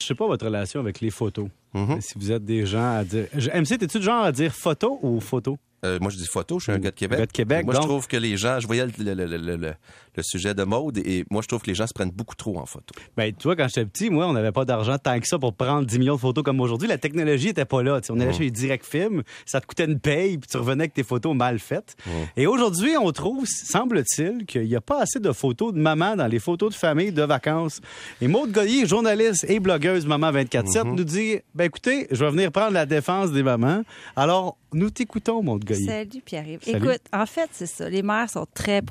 Je sais pas votre relation avec les photos. Mhm. Si vous êtes des gens à dire. MC, t'es-tu du genre à dire photo ou photo? Euh, moi, je dis photo, je suis un gars de Québec. Gars de Québec, Moi, donc. je trouve que les gens, je voyais le, le- le- le- sujet de mode et moi, je trouve que les gens se prennent beaucoup trop en photo. Ben, tu vois, quand j'étais petit, moi, on n'avait pas d'argent tant que ça pour prendre 10 millions de photos comme aujourd'hui. La technologie était pas là. Tu sais, on allait chez les direct films, ça te coûtait une paye, puis tu revenais avec tes photos mal faites. Et aujourd'hui, on trouve, semble-t-il, qu'il n'y a pas assez de photos de maman dans les photos de famille de vacances. Et Maude Goyer, journaliste et blogueuse Maman 24-7, nous dit, ben écoutez, je vais venir prendre la défense des mamans. Alors, nous t'écoutons, Maude Salut Pierre-Yves. Écoute, en fait, c'est ça. Les mères sont très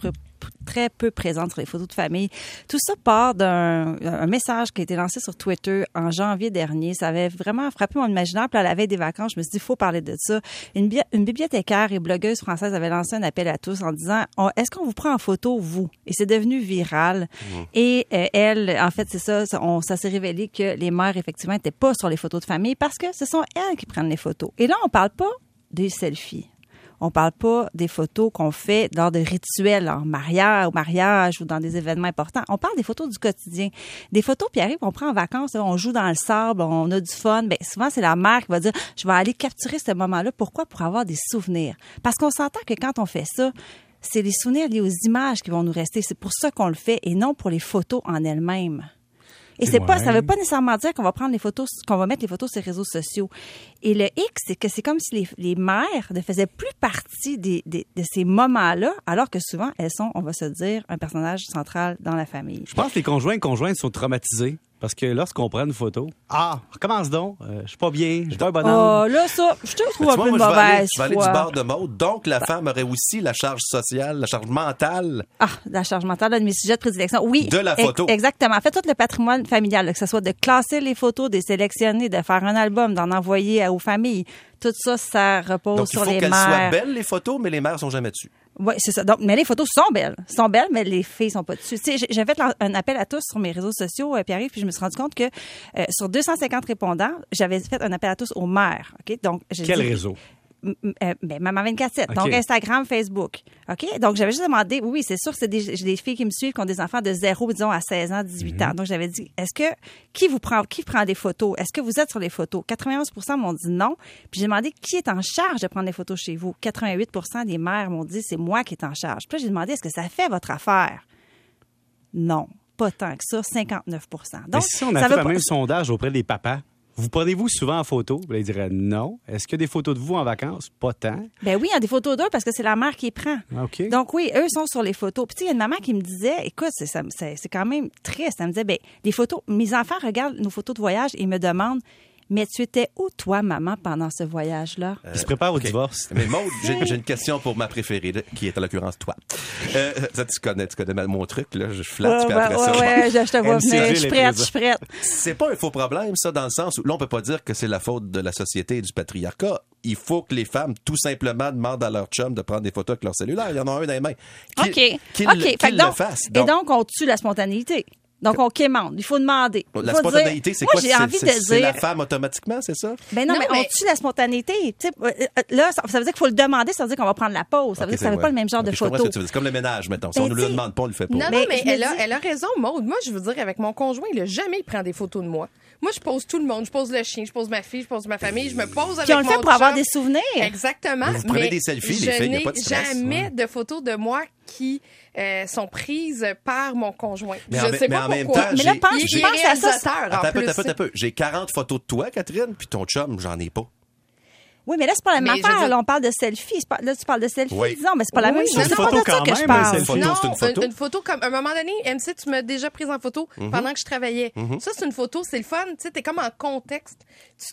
très peu présentes sur les photos de famille. Tout ça part d'un un message qui a été lancé sur Twitter en janvier dernier. Ça avait vraiment frappé mon imaginaire. Puis à la veille des vacances, je me suis dit, il faut parler de ça. Une, bi- une bibliothécaire et blogueuse française avait lancé un appel à tous en disant, On- est-ce qu'on vous prend en photo, vous? Et c'est devenu viral. Et euh, elle, en fait, c'est ça, ça, on- ça s'est révélé que les mères, effectivement, n'étaient pas sur les photos de famille parce que ce sont elles qui prennent les photos. Et là, on parle pas des selfies. On parle pas des photos qu'on fait lors de rituels en mariage, au mariage ou dans des événements importants. On parle des photos du quotidien. Des photos, puis arrive, on prend en vacances, on joue dans le sable, on a du fun. Ben, souvent, c'est la mère qui va dire, je vais aller capturer ce moment-là. Pourquoi? Pour avoir des souvenirs. Parce qu'on s'entend que quand on fait ça, c'est les souvenirs liés aux images qui vont nous rester. C'est pour ça qu'on le fait et non pour les photos en elles-mêmes. Et c'est pas, ça veut pas nécessairement dire qu'on va prendre les photos, qu'on va mettre les photos sur les réseaux sociaux. Et le X, c'est que c'est comme si les, les mères ne faisaient plus partie des, des- de ces moments-là, alors que souvent, elles sont, on va se dire, un personnage central dans la famille. Je pense que les conjoints et conjointes sont traumatisés. Parce que lorsqu'on prend une photo, ah, recommence donc, euh, je suis pas bien, je suis pas un bonhomme. Oh, là, ça, je te trouve un vois, peu moi, je vais aller, mauvaise je vais aller du bord de mode. Donc, la femme aurait aussi la charge sociale, la charge mentale. Ah, la charge mentale, un de mes sujets de prédilection. Oui. De la ex- photo. exactement. En fait, tout le patrimoine familial, là, que ce soit de classer les photos, de les sélectionner, de faire un album, d'en envoyer à- aux familles. Tout ça, ça repose Donc, il sur faut les qu'elles soient mères. belles, les photos, mais les mères sont jamais dessus. Oui, c'est ça. Donc, mais les photos sont belles. sont belles, mais les filles sont pas dessus. Tu sais, j'ai- fait un appel à tous sur mes réseaux sociaux, euh, Pierre-Yves, puis je me suis rendu compte que euh, sur 250 répondants, j'avais fait un appel à tous aux mères. OK? Donc, j'ai Quel dit- réseau? Euh, ben, Maman 24-7. OK. Donc, Instagram, Facebook. OK? Donc, j'avais juste demandé, oui, c'est sûr, c'est des, j'ai des filles qui me suivent qui ont des enfants de 0, disons, à 16 ans, 18 Mhm. ans. Donc, j'avais dit, est-ce que, qui vous prend, qui prend des photos? Est-ce que vous êtes sur les photos? 91% m'ont dit non. Puis, j'ai demandé qui est en charge de prendre les photos chez vous? 88% des mères m'ont dit, c'est moi qui est en charge. Puis là, j'ai demandé, est-ce que ça fait votre affaire? Non. Pas tant que ça, 59 Mais Donc, si on a ça fait veut le même sondage auprès des papas, vous prenez-vous souvent en photo? Ils diraient non. Est-ce qu'il y a des photos de vous en vacances? Pas tant. Ben oui, il y a des photos d'eux parce que c'est la mère qui les prend. Ah, OK. Donc oui, eux sont sur les photos. Puis il y a une maman qui me disait, écoute, c'est, c'est, c'est quand même triste. Elle me disait, ben les photos, mes enfants regardent nos photos de voyage et me demandent, mais tu étais où toi, maman, pendant ce voyage-là? Ils se préparent au divorce. Mais Maud, j'ai une question pour ma préférée, là, qui est en l'occurrence toi. Euh, ça, tu connais, tu connais mal mon truc, là. Je flatte, ouais, après ça, ouais, je ouais, je, je te vois venir. Je suis prête, je suis prête. C'est pas un faux problème, ça, dans le sens où là, on peut pas dire que c'est la faute de la société et du patriarcat. Il faut que les femmes, tout simplement, demandent à leur chum de prendre des photos avec leur cellulaire. Il y en a un dans les mains. Qu'ils- OK. Qu'ils OK. Fait donc-. Et donc, on tue la spontanéité. Donc, on quémande. Il faut demander. Il la faut spontanéité, c'est quoi? j'ai envie de la femme automatiquement, c'est ça? Ben non, Non, mais, on tue la spontanéité. Tu sais, euh, euh, là, ça, ça veut dire qu'il faut le demander, ça veut dire qu'on va prendre la pause. Ça veut dire que ça c'est veut pas le même genre de je photo. C'est comme le ménage, mettons. Si Ben, on nous le demande pas, on le fait pas. Non, non, Mais je elle a, dis- elle a raison, Maude. Moi, je veux dire, avec mon conjoint, il a jamais pris des photos de moi. Moi, je pose tout le monde. Je pose le chien, je pose ma fille, je pose ma famille, je me pose avec Puis on le fait mon pour avoir des souvenirs. Exactement. Vous prenez des selfies, les je filles, a n'ai pas de stress, jamais ouais. de photos de moi qui euh, sont prises par mon conjoint. Mais je en, sais mais pas en même pourquoi. temps, Mais là, pense- pense à ça, réalisateur, en Attends un peu, plus. attends un peu, attends un peu. J'ai 40 photos de toi, Catherine, puis ton chum, j'en ai pas. Oui, mais là, c'est pas la même Mais affaire. dire- Là, on parle de selfie. Pas- Là, tu parles de selfie, Oui. disons, mais c'est pas la Oui, même chose. une C'est pas photo de ça quand que je parle. c'est Photo, non, une photo. Une, photo comme, à un moment donné, MC, tu m'as déjà prise en photo Mhm. pendant que je travaillais. Ça, c'est une photo, c'est le fun. Tu sais, t'es comme en contexte.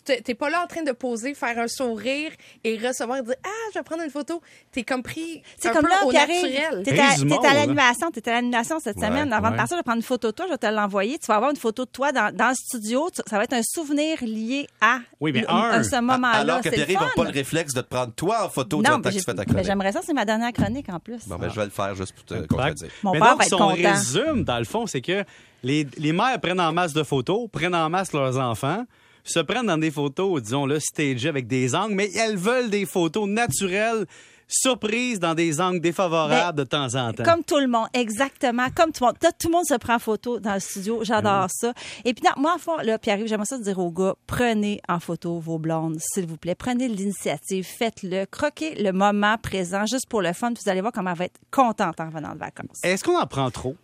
Tu t'es- pas là en train de poser, faire un sourire et recevoir et dire, ah, je vais prendre une photo. T'es comme pris C'est un comme peu là, au Pierre, naturel. t'es à, là. l'animation, t'es à l'animation cette Ouais, semaine. Avant ouais. de partir, je vais prendre une photo de toi, je vais te l'envoyer. Tu vas avoir une photo de toi dans, dans le studio. Tu- Ça va être un souvenir lié à, Oui, mais le- un. à ce moment-là. Alors que C'est le Pierre-Yves n'a fun. pas le réflexe de te prendre toi en photo Non, mais, tu ta mais chronique. j'aimerais ça, c'est ma dernière chronique en plus. Bon, ben, je vais le faire juste pour te contredire. Mon Mais père donc, va être si on content. résume, dans le fond, c'est que les, les mères prennent en masse de photos, prennent en masse leurs enfants, se prennent dans des photos, disons, là, stagées avec des angles, mais elles veulent des photos naturelles surprise dans des angles défavorables de temps en temps. Comme tout le monde, exactement. Comme tout le monde. Tout le monde se prend en photo dans le studio. J'adore ça. Et puis, non, moi, en fond, là, Pierre-Yves, j'aimerais ça dire aux gars, prenez en photo vos blondes, s'il vous plaît. Prenez l'initiative, faites-le. Croquez le moment présent juste pour le fun. Puis vous allez voir comment elle va être contente en revenant de vacances. Est-ce qu'on en prend trop,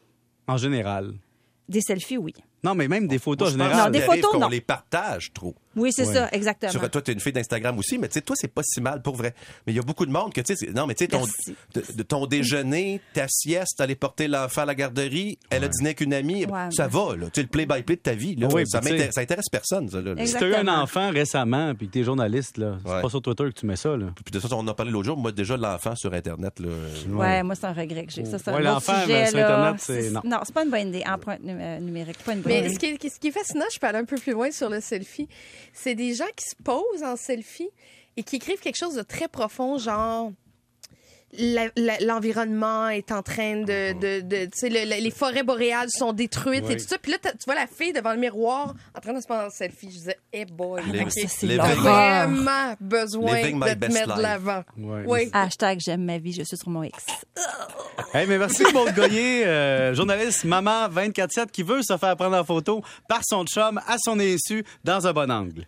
en général? Des selfies, oui. Non, mais même des photos en général. Non, des photos, qu'on non. les partage trop. Oui, c'est Ouais. ça, exactement. Sur, toi, t'es une fille d'Instagram aussi, mais tu sais, toi, c'est pas si mal pour vrai. Mais il y a beaucoup de monde que, tu sais, non, mais tu sais, ton, de, ton déjeuner, ta sieste, aller porter l'enfant à la garderie, elle a dîné avec une amie, Ouais, ça va, là. Tu sais, le play-by-play de ta vie, là. Oui, ça, tu m'intéresse- ça intéresse personne, ça, là. Si t'as eu un enfant récemment puis que t'es journaliste, là, c'est Ouais. pas sur Twitter que tu mets ça, là. Puis de toute façon, on en a parlé l'autre jour, moi, déjà, l'enfant sur Internet, là. Ouais, moi, c'est un regret que j'ai. Ça, c'est l'enfant, sur là. Internet, c'est- non. C'est pas une bonne idée. Empreinte numé- numérique, pas une bonne Mais ce qui, est, ce qui est fascinant, je peux aller un peu plus loin sur le selfie, c'est des gens qui se posent en selfie et qui écrivent quelque chose de très profond, genre l'environnement est en train de, de, de- tu sais, le- le- les forêts boréales sont détruites et tout ça. Puis là, tu vois la fille devant le miroir en train de se prendre en selfie. Je disais, hey boy, Les- ok. ça, c'est les- T'as l'horreur. vraiment besoin de te mettre de l'avant. Oui. Hashtag j'aime ma vie, je suis sur mon ex. Hey, mais merci, Maud Goyer, euh, journaliste maman 24-7 qui veut se faire prendre en photo par son chum à son insu dans un bon angle.